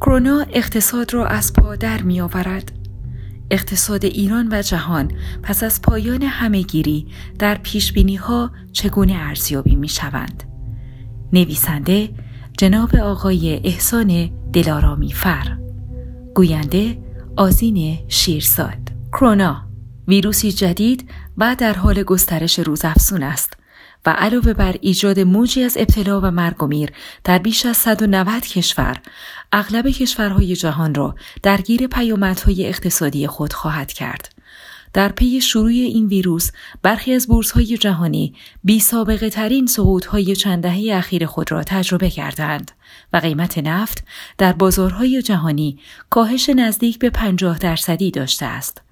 کرونا اقتصاد را از پا در می آورد. اقتصاد ایران و جهان پس از پایان همهگیری در پیشبینی ها چگونه ارزیابی می شوند. نویسنده جناب آقای احسان دلارامی فر گوینده آزین شیرساد کرونا ویروسی جدید و در حال گسترش روزافزون است و علاوه بر ایجاد موجی از ابتلا و مرگ و میر در بیش از 190 کشور اغلب کشورهای جهان را درگیر پیامدهای اقتصادی خود خواهد کرد در پی شروع این ویروس برخی از بورس های جهانی بی سابقه ترین سقوط های چند دهه اخیر خود را تجربه کردند و قیمت نفت در بازارهای جهانی کاهش نزدیک به 50 درصدی داشته است.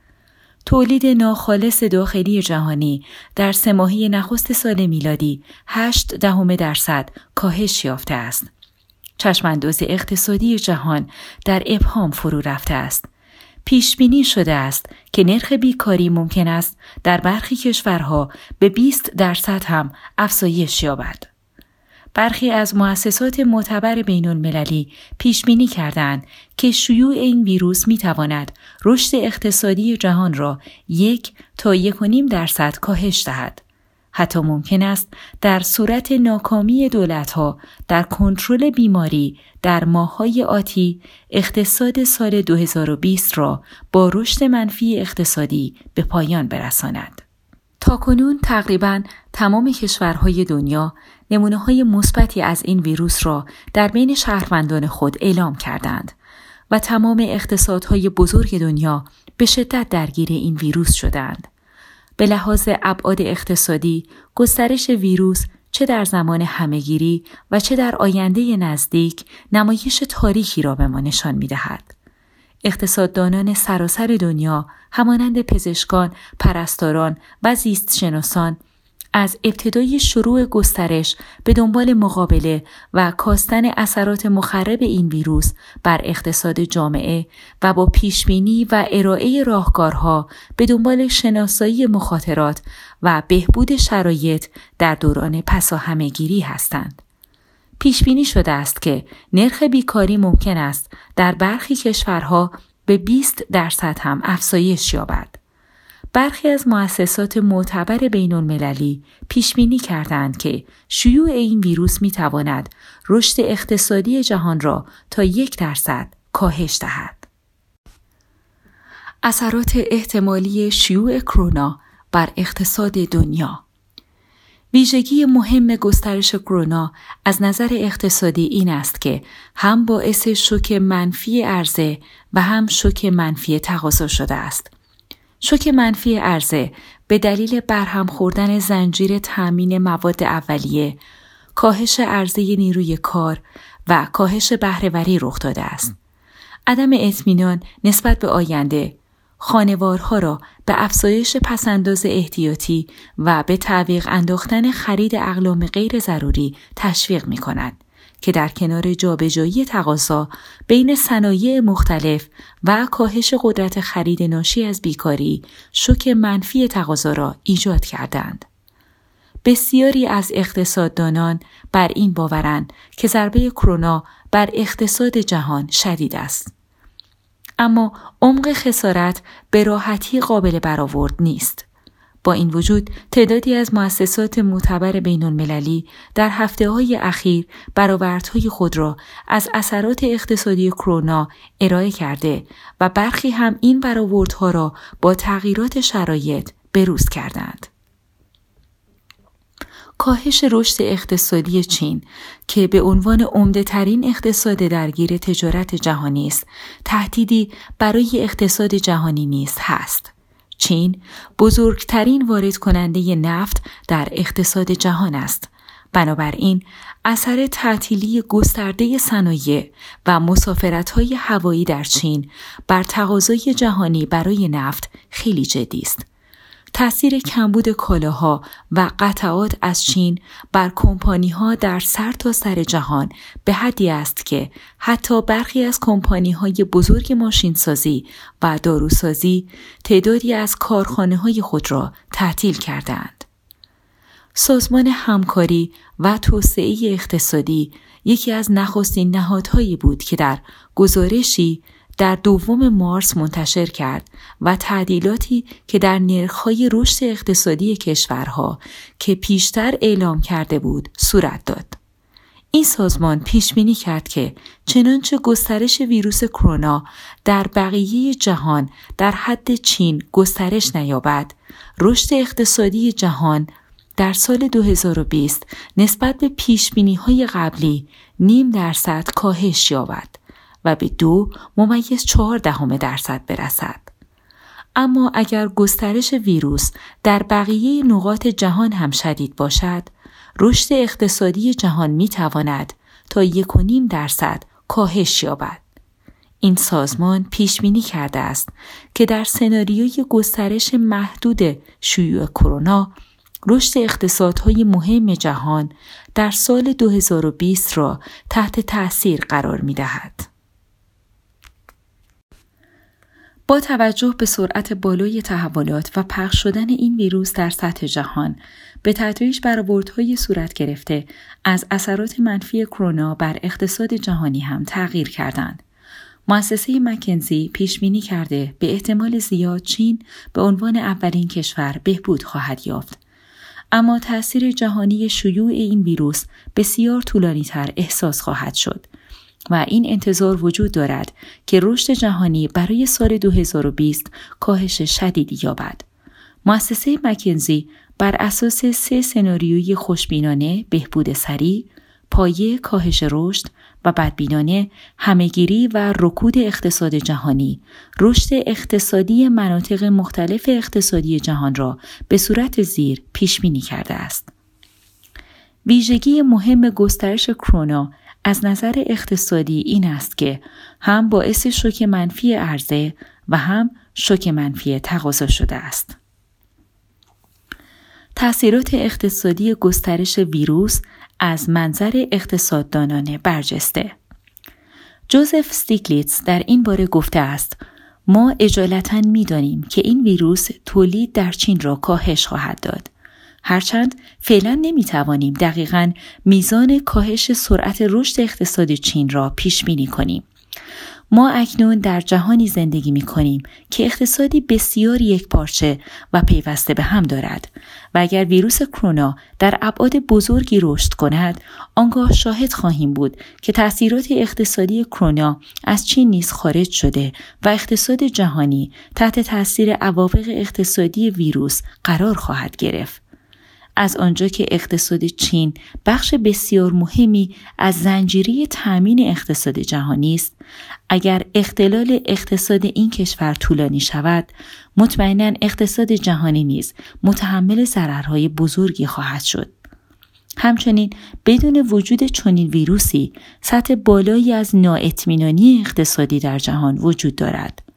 تولید ناخالص داخلی جهانی در سه نخست سال میلادی 8 دهم درصد کاهش یافته است. چشمانداز اقتصادی جهان در ابهام فرو رفته است. پیش بینی شده است که نرخ بیکاری ممکن است در برخی کشورها به 20 درصد هم افزایش یابد. برخی از مؤسسات معتبر بین المللی پیش بینی کردند که شیوع این ویروس می تواند رشد اقتصادی جهان را یک تا یک و نیم درصد کاهش دهد. حتی ممکن است در صورت ناکامی دولتها در کنترل بیماری در ماههای آتی اقتصاد سال 2020 را با رشد منفی اقتصادی به پایان برساند. کنون تقریبا تمام کشورهای دنیا نمونه های مثبتی از این ویروس را در بین شهروندان خود اعلام کردند و تمام اقتصادهای بزرگ دنیا به شدت درگیر این ویروس شدند. به لحاظ ابعاد اقتصادی گسترش ویروس چه در زمان همهگیری و چه در آینده نزدیک نمایش تاریخی را به ما نشان می دهد. اقتصاددانان سراسر دنیا همانند پزشکان، پرستاران و زیستشناسان از ابتدای شروع گسترش به دنبال مقابله و کاستن اثرات مخرب این ویروس بر اقتصاد جامعه و با پیشبینی و ارائه راهکارها به دنبال شناسایی مخاطرات و بهبود شرایط در دوران پسا همهگیری هستند. پیش بینی شده است که نرخ بیکاری ممکن است در برخی کشورها به 20 درصد هم افزایش یابد. برخی از مؤسسات معتبر بین المللی پیش بینی کردند که شیوع این ویروس می تواند رشد اقتصادی جهان را تا یک درصد کاهش دهد. اثرات احتمالی شیوع کرونا بر اقتصاد دنیا ویژگی مهم گسترش کرونا از نظر اقتصادی این است که هم باعث شوک منفی عرضه و هم شوک منفی تقاضا شده است. شوک منفی عرضه به دلیل برهم خوردن زنجیره تأمین مواد اولیه، کاهش عرضه نیروی کار و کاهش بهرهوری رخ داده است. عدم اطمینان نسبت به آینده خانوارها را به افزایش پسنداز احتیاطی و به تعویق انداختن خرید اقلام غیر ضروری تشویق می کند که در کنار جابجایی تقاضا بین صنایع مختلف و کاهش قدرت خرید ناشی از بیکاری شوک منفی تقاضا را ایجاد کردند. بسیاری از اقتصاددانان بر این باورند که ضربه کرونا بر اقتصاد جهان شدید است. اما عمق خسارت به راحتی قابل برآورد نیست. با این وجود تعدادی از مؤسسات معتبر بین المللی در هفته های اخیر برآوردهای خود را از اثرات اقتصادی کرونا ارائه کرده و برخی هم این برآوردها را با تغییرات شرایط بروز کردند. کاهش رشد اقتصادی چین که به عنوان عمده ترین اقتصاد درگیر تجارت جهانی است تهدیدی برای اقتصاد جهانی نیز هست. چین بزرگترین وارد کننده نفت در اقتصاد جهان است. بنابراین اثر تعطیلی گسترده صنایع و مسافرت‌های هوایی در چین بر تقاضای جهانی برای نفت خیلی جدی است. تاثیر کمبود کالاها و قطعات از چین بر کمپانی ها در سر تا سر جهان به حدی است که حتی برخی از کمپانی های بزرگ ماشینسازی و داروسازی تعدادی از کارخانه های خود را تعطیل کردند. سازمان همکاری و توسعه اقتصادی یکی از نخستین نهادهایی بود که در گزارشی در دوم مارس منتشر کرد و تعدیلاتی که در نرخهای رشد اقتصادی کشورها که پیشتر اعلام کرده بود صورت داد. این سازمان پیش بینی کرد که چنانچه گسترش ویروس کرونا در بقیه جهان در حد چین گسترش نیابد، رشد اقتصادی جهان در سال 2020 نسبت به پیش بینی های قبلی نیم درصد کاهش یابد و به دو ممیز چهار دهم درصد برسد. اما اگر گسترش ویروس در بقیه نقاط جهان هم شدید باشد، رشد اقتصادی جهان می تواند تا یک و درصد کاهش یابد. این سازمان پیش بینی کرده است که در سناریوی گسترش محدود شیوع کرونا رشد اقتصادهای مهم جهان در سال 2020 را تحت تأثیر قرار می دهد. با توجه به سرعت بالای تحولات و پخش شدن این ویروس در سطح جهان به تدریج برآوردهای صورت گرفته از اثرات منفی کرونا بر اقتصاد جهانی هم تغییر کردند. مؤسسه مکنزی پیش بینی کرده به احتمال زیاد چین به عنوان اولین کشور بهبود خواهد یافت. اما تاثیر جهانی شیوع این ویروس بسیار طولانی تر احساس خواهد شد و این انتظار وجود دارد که رشد جهانی برای سال 2020 کاهش شدیدی یابد. مؤسسه مکنزی بر اساس سه سناریوی خوشبینانه بهبود سریع، پایه کاهش رشد و بدبینانه همهگیری و رکود اقتصاد جهانی رشد اقتصادی مناطق مختلف اقتصادی جهان را به صورت زیر پیش بینی کرده است. ویژگی مهم گسترش کرونا از نظر اقتصادی این است که هم باعث شوک منفی عرضه و هم شوک منفی تقاضا شده است. تأثیرات اقتصادی گسترش ویروس از منظر اقتصاددانانه برجسته. جوزف ستیکلیتس در این باره گفته است ما اجالتا می‌دانیم که این ویروس تولید در چین را کاهش خواهد داد هرچند فعلا نمی توانیم دقیقا میزان کاهش سرعت رشد اقتصاد چین را پیش بینی کنیم. ما اکنون در جهانی زندگی می کنیم که اقتصادی بسیار یک پارچه و پیوسته به هم دارد و اگر ویروس کرونا در ابعاد بزرگی رشد کند آنگاه شاهد خواهیم بود که تاثیرات اقتصادی کرونا از چین نیز خارج شده و اقتصاد جهانی تحت تاثیر عواقب اقتصادی ویروس قرار خواهد گرفت از آنجا که اقتصاد چین بخش بسیار مهمی از زنجیره تأمین اقتصاد جهانی است اگر اختلال اقتصاد این کشور طولانی شود مطمئنا اقتصاد جهانی نیز متحمل ضررهای بزرگی خواهد شد. همچنین بدون وجود چنین ویروسی سطح بالایی از نااطمینانی اقتصادی در جهان وجود دارد.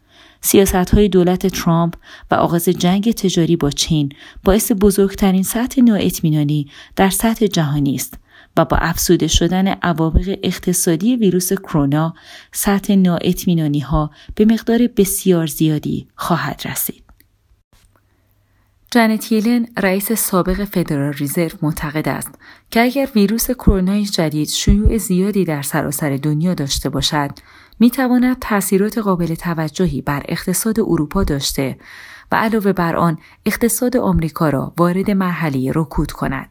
سیاست های دولت ترامپ و آغاز جنگ تجاری با چین باعث بزرگترین سطح نااطمینانی در سطح جهانی است و با افزوده شدن عوابق اقتصادی ویروس کرونا سطح نااطمینانی ها به مقدار بسیار زیادی خواهد رسید. جنت یلن رئیس سابق فدرال ریزرو معتقد است که اگر ویروس کرونا جدید شیوع زیادی در سراسر دنیا داشته باشد می تواند تاثیرات قابل توجهی بر اقتصاد اروپا داشته و علاوه بر آن اقتصاد آمریکا را وارد مرحله رکود کند.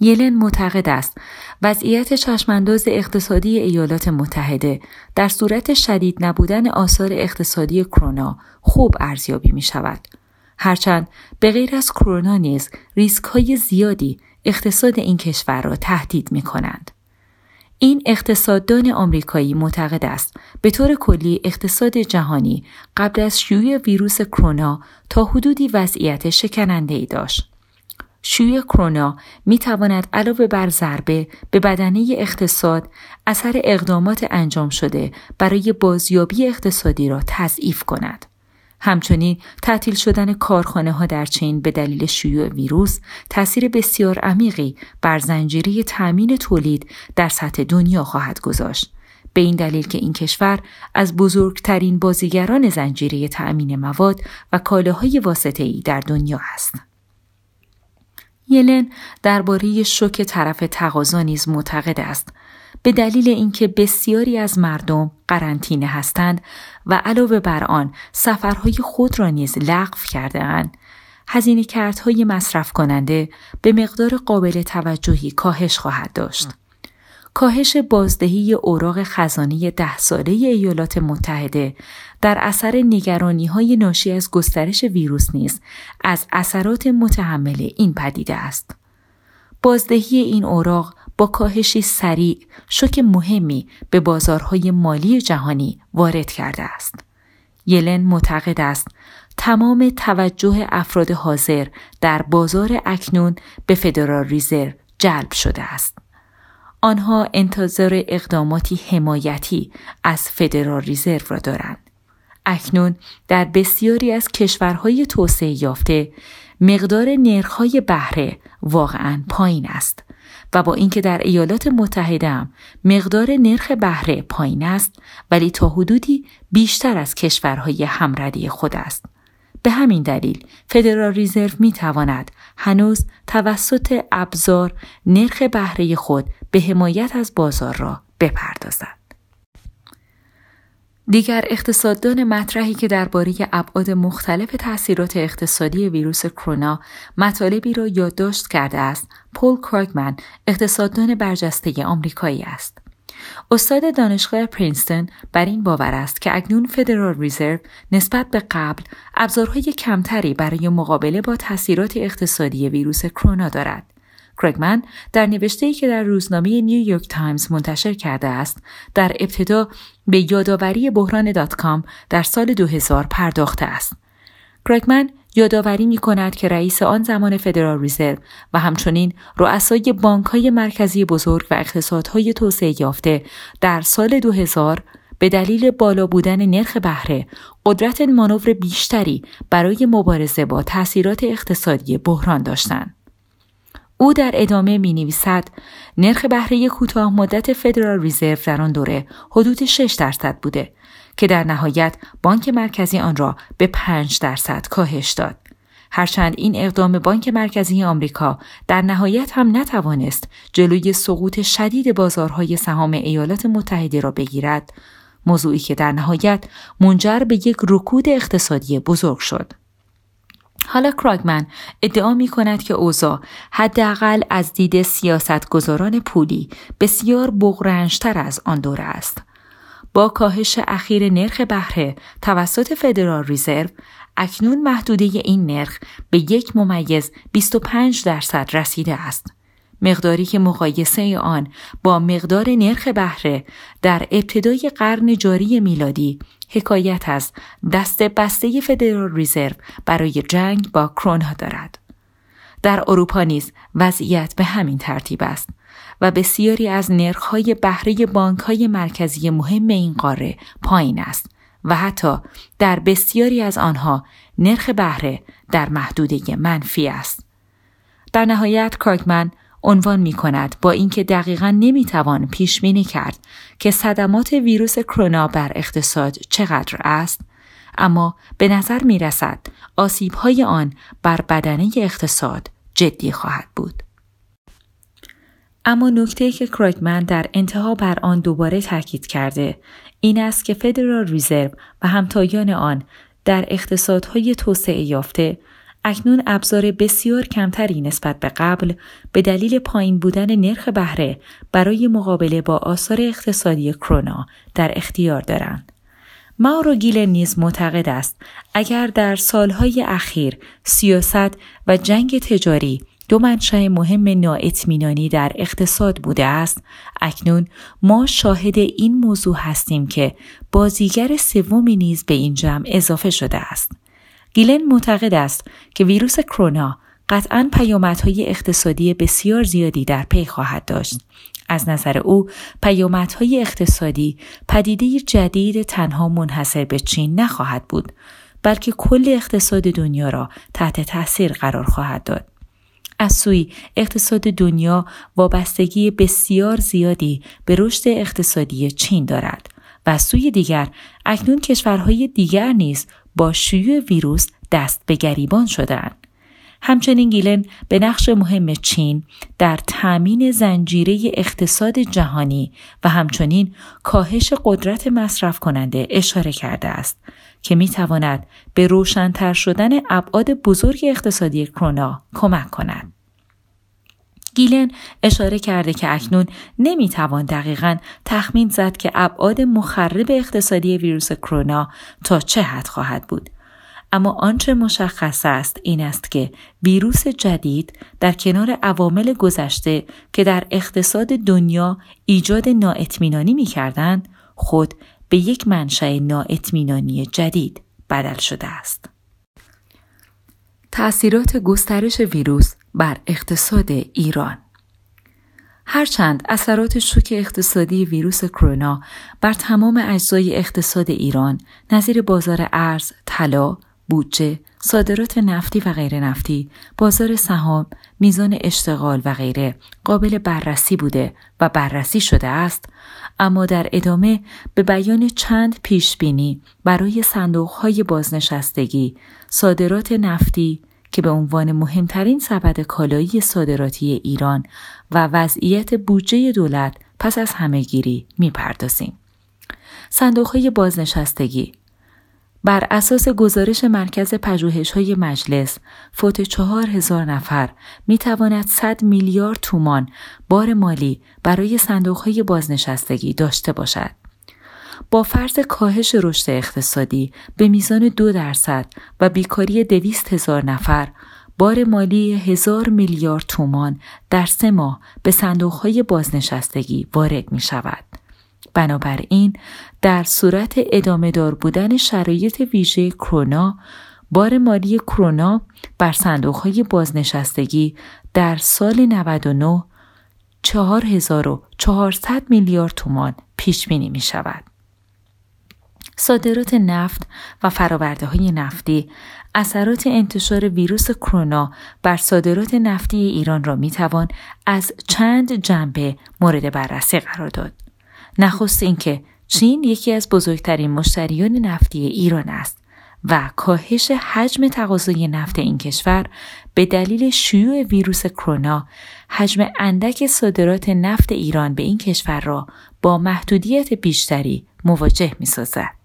یلن معتقد است وضعیت چشمانداز اقتصادی ایالات متحده در صورت شدید نبودن آثار اقتصادی کرونا خوب ارزیابی می شود. هرچند به غیر از کرونا نیز ریسک های زیادی اقتصاد این کشور را تهدید می کنند. این اقتصاددان آمریکایی معتقد است به طور کلی اقتصاد جهانی قبل از شیوع ویروس کرونا تا حدودی وضعیت شکننده ای داشت. شیوع کرونا می تواند علاوه بر ضربه به بدنه اقتصاد اثر اقدامات انجام شده برای بازیابی اقتصادی را تضعیف کند. همچنین تعطیل شدن کارخانه ها در چین به دلیل شیوع ویروس تاثیر بسیار عمیقی بر زنجیره تأمین تولید در سطح دنیا خواهد گذاشت. به این دلیل که این کشور از بزرگترین بازیگران زنجیره تأمین مواد و کالاهای واسطه ای در دنیا است. یلن درباره شوک طرف تقاضا نیز معتقد است به دلیل اینکه بسیاری از مردم قرنطینه هستند و علاوه بر آن سفرهای خود را نیز لغو کرده اند هزینه کردهای مصرف کننده به مقدار قابل توجهی کاهش خواهد داشت. کاهش بازدهی اوراق خزانه ده ساله ایالات متحده در اثر نگرانی های ناشی از گسترش ویروس نیز از اثرات متحمل این پدیده است. بازدهی این اوراق با کاهشی سریع شوک مهمی به بازارهای مالی جهانی وارد کرده است. یلن معتقد است تمام توجه افراد حاضر در بازار اکنون به فدرال ریزرو جلب شده است. آنها انتظار اقداماتی حمایتی از فدرال ریزرو را دارند. اکنون در بسیاری از کشورهای توسعه یافته مقدار نرخهای بهره واقعا پایین است و با اینکه در ایالات متحده هم مقدار نرخ بهره پایین است ولی تا حدودی بیشتر از کشورهای همردی خود است. به همین دلیل فدرال ریزرو می تواند هنوز توسط ابزار نرخ بهره خود به حمایت از بازار را بپردازد. دیگر اقتصاددان مطرحی که درباره ابعاد مختلف تاثیرات اقتصادی ویروس کرونا مطالبی را یادداشت کرده است پل کروگمن اقتصاددان برجسته آمریکایی است. استاد دانشگاه پرینستون بر این باور است که اکنون فدرال ریزرو نسبت به قبل ابزارهای کمتری برای مقابله با تاثیرات اقتصادی ویروس کرونا دارد. کروگمن در نوشته‌ای که در روزنامه نیویورک تایمز منتشر کرده است در ابتدا به یادآوری بحران دات کام در سال 2000 پرداخته است. کرگمن یادآوری می کند که رئیس آن زمان فدرال ریزرو و همچنین رؤسای بانک های مرکزی بزرگ و اقتصادهای توسعه یافته در سال 2000 به دلیل بالا بودن نرخ بهره قدرت مانور بیشتری برای مبارزه با تاثیرات اقتصادی بحران داشتند. او در ادامه می نویسد نرخ بهره کوتاه مدت فدرال ریزرو در آن دوره حدود 6 درصد بوده که در نهایت بانک مرکزی آن را به 5 درصد کاهش داد. هرچند این اقدام بانک مرکزی آمریکا در نهایت هم نتوانست جلوی سقوط شدید بازارهای سهام ایالات متحده را بگیرد، موضوعی که در نهایت منجر به یک رکود اقتصادی بزرگ شد. حالا کراگمن ادعا می کند که اوضاع حداقل از دید سیاستگزاران پولی بسیار بغرنجتر از آن دوره است. با کاهش اخیر نرخ بهره توسط فدرال ریزرو اکنون محدوده این نرخ به یک ممیز 25 درصد رسیده است. مقداری که مقایسه آن با مقدار نرخ بهره در ابتدای قرن جاری میلادی حکایت از دست بسته فدرال ریزرو برای جنگ با کرونا دارد. در اروپا نیز وضعیت به همین ترتیب است و بسیاری از نرخهای بهره بانکهای مرکزی مهم این قاره پایین است و حتی در بسیاری از آنها نرخ بهره در محدوده منفی است. در نهایت کارگمن عنوان می کند با اینکه دقیقا نمی توان پیش بینی کرد که صدمات ویروس کرونا بر اقتصاد چقدر است اما به نظر می رسد آسیب های آن بر بدنه اقتصاد جدی خواهد بود. اما نکته که کرایگمن در انتها بر آن دوباره تاکید کرده این است که فدرال ریزرو و همتایان آن در اقتصادهای توسعه یافته اکنون ابزار بسیار کمتری نسبت به قبل به دلیل پایین بودن نرخ بهره برای مقابله با آثار اقتصادی کرونا در اختیار دارند. ماورو گیل نیز معتقد است اگر در سالهای اخیر سیاست و جنگ تجاری دو منشأ مهم نااطمینانی در اقتصاد بوده است اکنون ما شاهد این موضوع هستیم که بازیگر سومی نیز به این جمع اضافه شده است گیلن معتقد است که ویروس کرونا قطعا پیامدهای اقتصادی بسیار زیادی در پی خواهد داشت. از نظر او پیامدهای اقتصادی پدیده جدید تنها منحصر به چین نخواهد بود بلکه کل اقتصاد دنیا را تحت تاثیر قرار خواهد داد. از سوی اقتصاد دنیا وابستگی بسیار زیادی به رشد اقتصادی چین دارد و از سوی دیگر اکنون کشورهای دیگر نیز با شیوع ویروس دست به گریبان شدند. همچنین گیلن به نقش مهم چین در تأمین زنجیره اقتصاد جهانی و همچنین کاهش قدرت مصرف کننده اشاره کرده است که می تواند به روشنتر شدن ابعاد بزرگ اقتصادی کرونا کمک کند. گیلن اشاره کرده که اکنون نمی‌توان دقیقا تخمین زد که ابعاد مخرب اقتصادی ویروس کرونا تا چه حد خواهد بود. اما آنچه مشخص است این است که ویروس جدید در کنار عوامل گذشته که در اقتصاد دنیا ایجاد نااطمینانی می‌کردند خود به یک منشأ نااطمینانی جدید بدل شده است. تأثیرات گسترش ویروس بر اقتصاد ایران. هرچند اثرات شوک اقتصادی ویروس کرونا بر تمام اجزای اقتصاد ایران نظیر بازار ارز، طلا، بودجه، صادرات نفتی و غیر نفتی، بازار سهام، میزان اشتغال و غیره قابل بررسی بوده و بررسی شده است، اما در ادامه به بیان چند پیش بینی برای صندوق های بازنشستگی، صادرات نفتی که به عنوان مهمترین سبد کالایی صادراتی ایران و وضعیت بودجه دولت پس از همهگیری می‌پردازیم. صندوق های بازنشستگی بر اساس گزارش مرکز پژوهش های مجلس فوت چهار هزار نفر می تواند 100 میلیارد تومان بار مالی برای صندوق های بازنشستگی داشته باشد. با فرض کاهش رشد اقتصادی به میزان دو درصد و بیکاری دویست هزار نفر بار مالی هزار میلیارد تومان در سه ماه به صندوق های بازنشستگی وارد می شود. بنابراین در صورت ادامه دار بودن شرایط ویژه کرونا بار مالی کرونا بر صندوق های بازنشستگی در سال 99 4400 میلیارد تومان پیش بینی می شود. صادرات نفت و فراورده های نفتی اثرات انتشار ویروس کرونا بر صادرات نفتی ایران را می توان از چند جنبه مورد بررسی قرار داد. نخست اینکه چین یکی از بزرگترین مشتریان نفتی ایران است و کاهش حجم تقاضای نفت این کشور به دلیل شیوع ویروس کرونا حجم اندک صادرات نفت ایران به این کشور را با محدودیت بیشتری مواجه می سازد.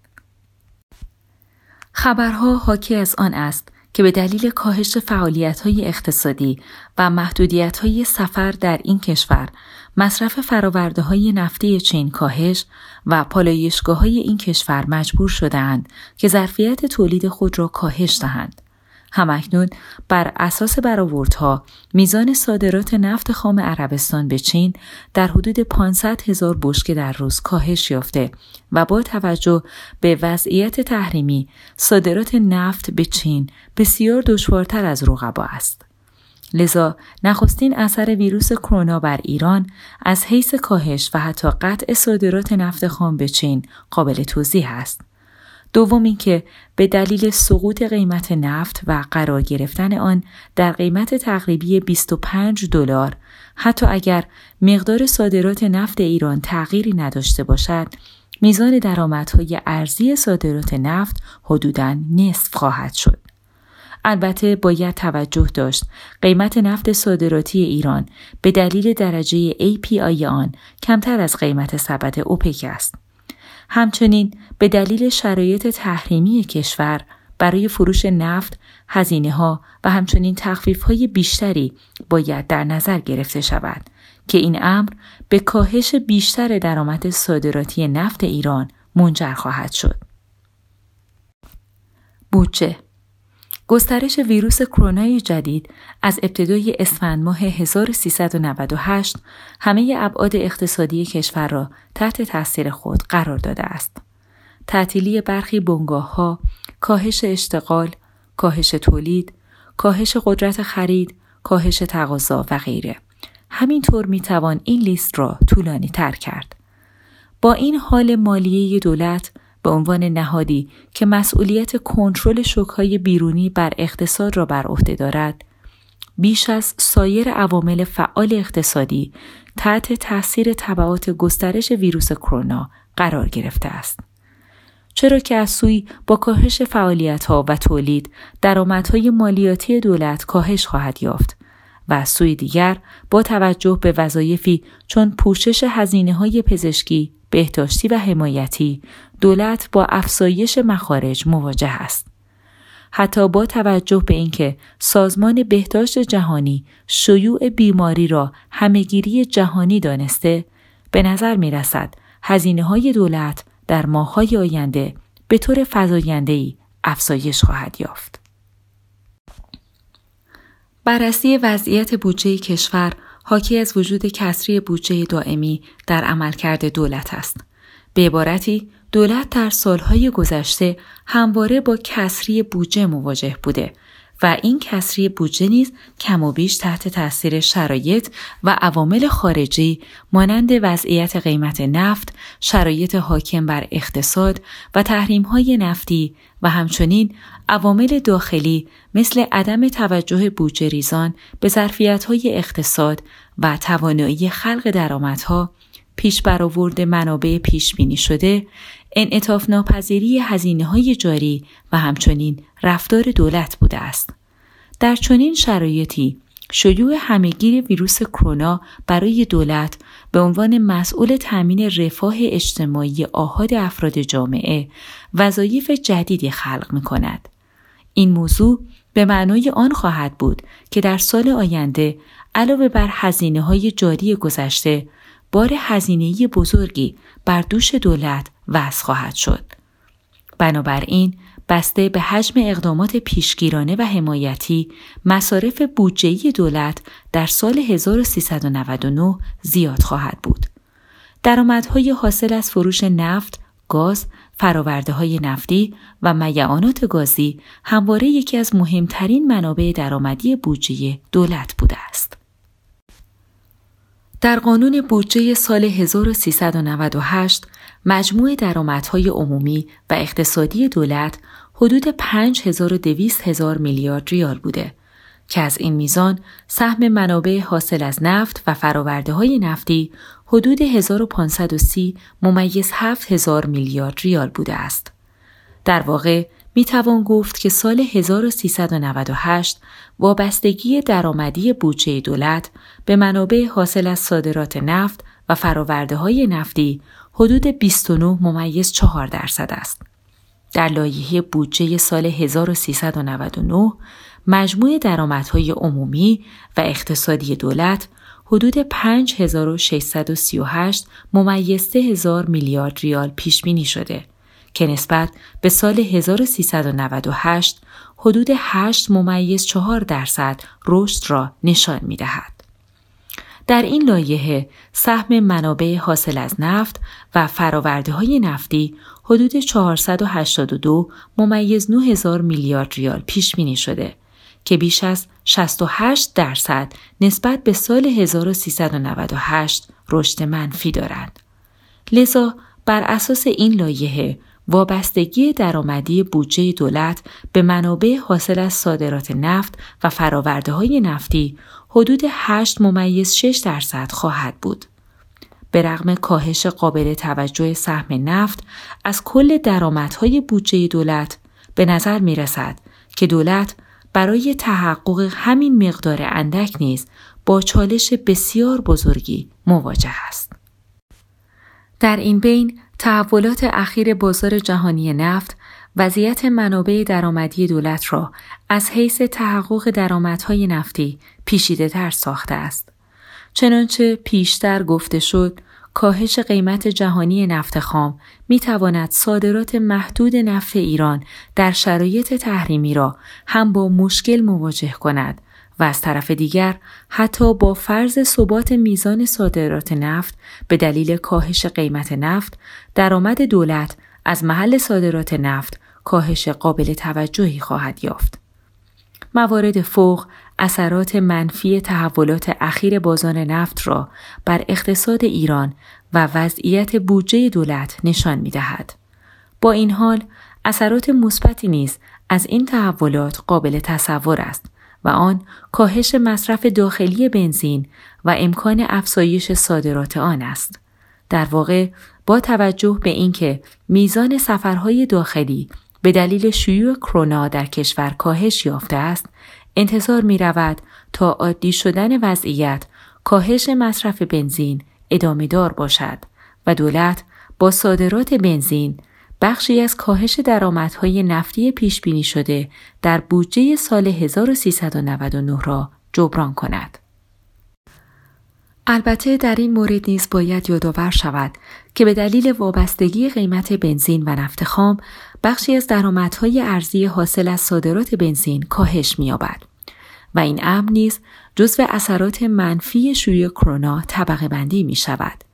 خبرها حاکی از آن است که به دلیل کاهش فعالیت های اقتصادی و محدودیت های سفر در این کشور مصرف فراورده های نفتی چین کاهش و پالایشگاه های این کشور مجبور شدهاند که ظرفیت تولید خود را کاهش دهند. همکنون بر اساس برآوردها میزان صادرات نفت خام عربستان به چین در حدود 500 هزار بشکه در روز کاهش یافته و با توجه به وضعیت تحریمی صادرات نفت به چین بسیار دشوارتر از رقبا است. لذا نخستین اثر ویروس کرونا بر ایران از حیث کاهش و حتی قطع صادرات نفت خام به چین قابل توضیح است. دوم اینکه به دلیل سقوط قیمت نفت و قرار گرفتن آن در قیمت تقریبی 25 دلار حتی اگر مقدار صادرات نفت ایران تغییری نداشته باشد میزان درآمدهای ارزی صادرات نفت حدوداً نصف خواهد شد. البته باید توجه داشت قیمت نفت صادراتی ایران به دلیل درجه API آن کمتر از قیمت سبد اوپک است. همچنین به دلیل شرایط تحریمی کشور برای فروش نفت، هزینه ها و همچنین تخفیف های بیشتری باید در نظر گرفته شود که این امر به کاهش بیشتر درآمد صادراتی نفت ایران منجر خواهد شد. بودجه گسترش ویروس کرونا جدید از ابتدای اسفند ماه 1398 همه ابعاد اقتصادی کشور را تحت تاثیر خود قرار داده است. تعطیلی برخی بنگاه ها، کاهش اشتغال، کاهش تولید، کاهش قدرت خرید، کاهش تقاضا و غیره. همینطور می توان این لیست را طولانی تر کرد. با این حال مالیه دولت به عنوان نهادی که مسئولیت کنترل شوکهای بیرونی بر اقتصاد را بر عهده دارد. بیش از سایر عوامل فعال اقتصادی تحت تاثیر تبعات گسترش ویروس کرونا قرار گرفته است. چرا که از سوی با کاهش فعالیت ها و تولید درآمدهای مالیاتی دولت کاهش خواهد یافت و از سوی دیگر با توجه به وظایفی چون پوشش هزینه های پزشکی، بهداشتی و حمایتی دولت با افزایش مخارج مواجه است. حتی با توجه به اینکه سازمان بهداشت جهانی شیوع بیماری را همهگیری جهانی دانسته به نظر می رسد هزینه های دولت در ماههای آینده به طور فضایندهی افزایش خواهد یافت. بررسی وضعیت بودجه کشور حاکی از وجود کسری بودجه دائمی در عملکرد دولت است. به عبارتی دولت در سالهای گذشته همواره با کسری بودجه مواجه بوده و این کسری بودجه نیز کم و بیش تحت تاثیر شرایط و عوامل خارجی مانند وضعیت قیمت نفت، شرایط حاکم بر اقتصاد و های نفتی و همچنین عوامل داخلی مثل عدم توجه بودجه ریزان به های اقتصاد و توانایی خلق درآمدها پیش برآورد منابع پیش بینی شده انعطاف ناپذیری هزینه های جاری و همچنین رفتار دولت بوده است. در چنین شرایطی شیوع همهگیر ویروس کرونا برای دولت به عنوان مسئول تأمین رفاه اجتماعی آهاد افراد جامعه وظایف جدیدی خلق می کند. این موضوع به معنای آن خواهد بود که در سال آینده علاوه بر هزینه های جاری گذشته بار هزینه‌ای بزرگی بر دوش دولت وضع خواهد شد. بنابراین بسته به حجم اقدامات پیشگیرانه و حمایتی مصارف بودجهی دولت در سال 1399 زیاد خواهد بود. درآمدهای حاصل از فروش نفت، گاز، فراورده های نفتی و میعانات گازی همواره یکی از مهمترین منابع درآمدی بودجه دولت بوده است. در قانون بودجه سال 1398 مجموع درآمدهای عمومی و اقتصادی دولت حدود 5200 هزار میلیارد ریال بوده که از این میزان سهم منابع حاصل از نفت و فراورده های نفتی حدود 1530 ممیز 7000 میلیارد ریال بوده است. در واقع می توان گفت که سال 1398 وابستگی درآمدی بودجه دولت به منابع حاصل از صادرات نفت و فراورده های نفتی حدود 29 ممیز 4 درصد است. در لایحه بودجه سال 1399 مجموع درآمدهای عمومی و اقتصادی دولت حدود 5638 ممیز 3000 میلیارد ریال پیش بینی شده که نسبت به سال 1398 حدود 8 ممیز 4 درصد رشد را نشان می دهد. در این لایحه سهم منابع حاصل از نفت و فراورده های نفتی حدود 482 ممیز 9000 میلیارد ریال پیش بینی شده که بیش از 68 درصد نسبت به سال 1398 رشد منفی دارند. لذا بر اساس این لایحه وابستگی درآمدی بودجه دولت به منابع حاصل از صادرات نفت و فراورده های نفتی حدود 8 ممیز 6 درصد خواهد بود. به رغم کاهش قابل توجه سهم نفت از کل درآمدهای بودجه دولت به نظر می رسد که دولت برای تحقق همین مقدار اندک نیز با چالش بسیار بزرگی مواجه است. در این بین تحولات اخیر بازار جهانی نفت وضعیت منابع درآمدی دولت را از حیث تحقق درآمدهای نفتی پیشیده تر ساخته است. چنانچه پیشتر گفته شد کاهش قیمت جهانی نفت خام می تواند صادرات محدود نفت ایران در شرایط تحریمی را هم با مشکل مواجه کند و از طرف دیگر حتی با فرض ثبات میزان صادرات نفت به دلیل کاهش قیمت نفت درآمد دولت از محل صادرات نفت کاهش قابل توجهی خواهد یافت. موارد فوق اثرات منفی تحولات اخیر بازار نفت را بر اقتصاد ایران و وضعیت بودجه دولت نشان می دهد. با این حال اثرات مثبتی نیز از این تحولات قابل تصور است و آن کاهش مصرف داخلی بنزین و امکان افزایش صادرات آن است. در واقع با توجه به اینکه میزان سفرهای داخلی به دلیل شیوع کرونا در کشور کاهش یافته است انتظار می رود تا عادی شدن وضعیت کاهش مصرف بنزین ادامه دار باشد و دولت با صادرات بنزین بخشی از کاهش درآمدهای نفتی پیش بینی شده در بودجه سال 1399 را جبران کند. البته در این مورد نیز باید یادآور شود که به دلیل وابستگی قیمت بنزین و نفت خام بخشی از درآمدهای ارزی حاصل از صادرات بنزین کاهش می‌یابد و این امر نیز جزو اثرات منفی شیوع کرونا طبقه بندی می شود.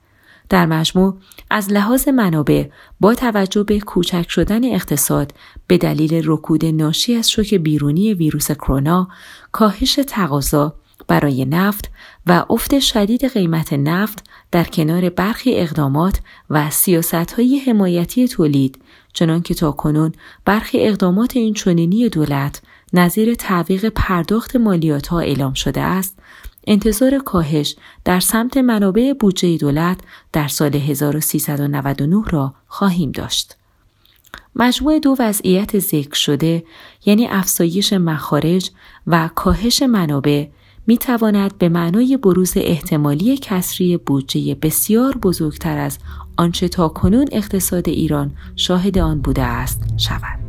در مجموع از لحاظ منابع با توجه به کوچک شدن اقتصاد به دلیل رکود ناشی از شوک بیرونی ویروس کرونا، کاهش تقاضا برای نفت و افت شدید قیمت نفت در کنار برخی اقدامات و سیاست های حمایتی تولید چنان که تا کنون برخی اقدامات این چنینی دولت نظیر تعویق پرداخت مالیات ها اعلام شده است انتظار کاهش در سمت منابع بودجه دولت در سال 1399 را خواهیم داشت. مجموع دو وضعیت ذکر شده یعنی افزایش مخارج و کاهش منابع می تواند به معنای بروز احتمالی کسری بودجه بسیار بزرگتر از آنچه تا کنون اقتصاد ایران شاهد آن بوده است شود.